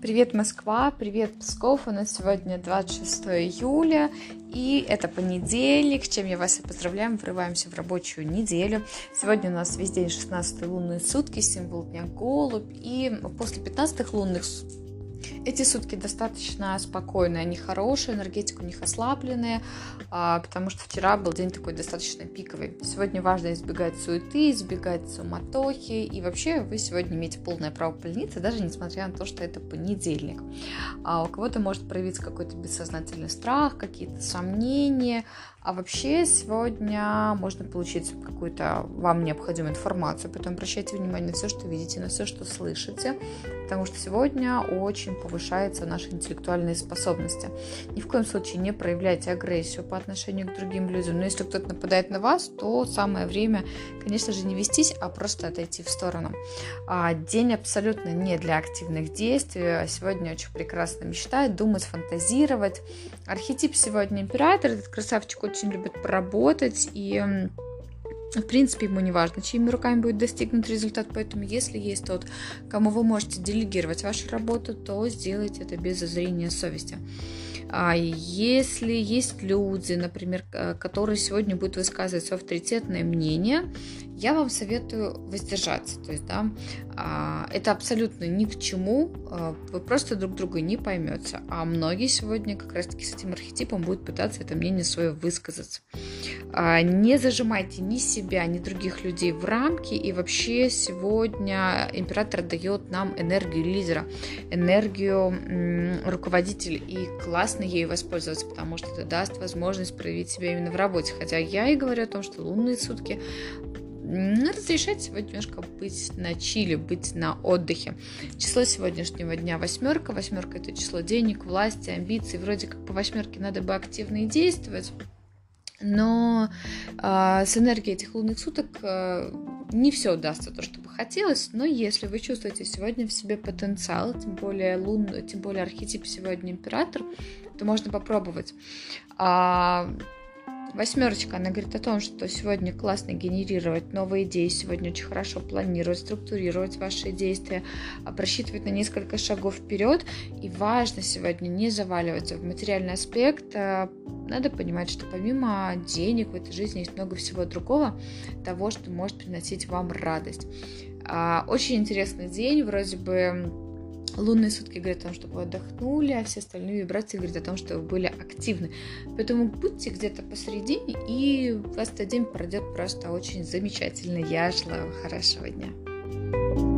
Привет, Москва, привет, Псков. У нас сегодня 26 июля, и это понедельник, с чем я вас и поздравляю. Врываемся в рабочую неделю. Сегодня у нас весь день 16 лунные сутки, символ дня голубь. И после 15 лунных эти сутки достаточно спокойные, они хорошие, энергетика у них ослабленная, а, потому что вчера был день такой достаточно пиковый. Сегодня важно избегать суеты, избегать суматохи, и вообще вы сегодня имеете полное право больницы, даже несмотря на то, что это понедельник. А у кого-то может проявиться какой-то бессознательный страх, какие-то сомнения, а вообще сегодня можно получить какую-то вам необходимую информацию, поэтому обращайте внимание на все, что видите, на все, что слышите, потому что сегодня очень повышаются наши интеллектуальные способности. Ни в коем случае не проявляйте агрессию по отношению к другим людям, но если кто-то нападает на вас, то самое время, конечно же, не вестись, а просто отойти в сторону. А день абсолютно не для активных действий, сегодня очень прекрасно мечтать, думать, фантазировать. Архетип сегодня император, этот красавчик очень любит поработать и в принципе, ему не важно, чьими руками будет достигнут результат, поэтому если есть тот, кому вы можете делегировать вашу работу, то сделайте это без зазрения совести. А если есть люди, например, которые сегодня будут высказывать свое авторитетное мнение, я вам советую воздержаться. То есть, да, а, это абсолютно ни к чему, а, вы просто друг друга не поймете. А многие сегодня как раз-таки с этим архетипом будут пытаться это мнение свое высказаться. А, не зажимайте ни себя, ни других людей в рамки. И вообще сегодня император дает нам энергию лидера, энергию руководителя. И классно ею воспользоваться, потому что это даст возможность проявить себя именно в работе. Хотя я и говорю о том, что лунные сутки разрешать сегодня немножко быть на чили, быть на отдыхе. Число сегодняшнего дня восьмерка. Восьмерка это число денег, власти, амбиций. Вроде как по восьмерке надо бы активно и действовать. Но э, с энергией этих лунных суток э, не все удастся то, что бы хотелось. Но если вы чувствуете сегодня в себе потенциал, тем более лун, тем более архетип сегодня император, то можно попробовать. А, Восьмерочка, она говорит о том, что сегодня классно генерировать новые идеи, сегодня очень хорошо планировать, структурировать ваши действия, а, просчитывать на несколько шагов вперед. И важно сегодня не заваливаться в материальный аспект. А, надо понимать, что помимо денег в этой жизни есть много всего другого, того, что может приносить вам радость. А, очень интересный день, вроде бы Лунные сутки говорят о том, что вы отдохнули, а все остальные вибрации говорят о том, что вы были активны. Поэтому будьте где-то посередине, и у вас этот день пройдет просто очень замечательно. Я желаю вам хорошего дня.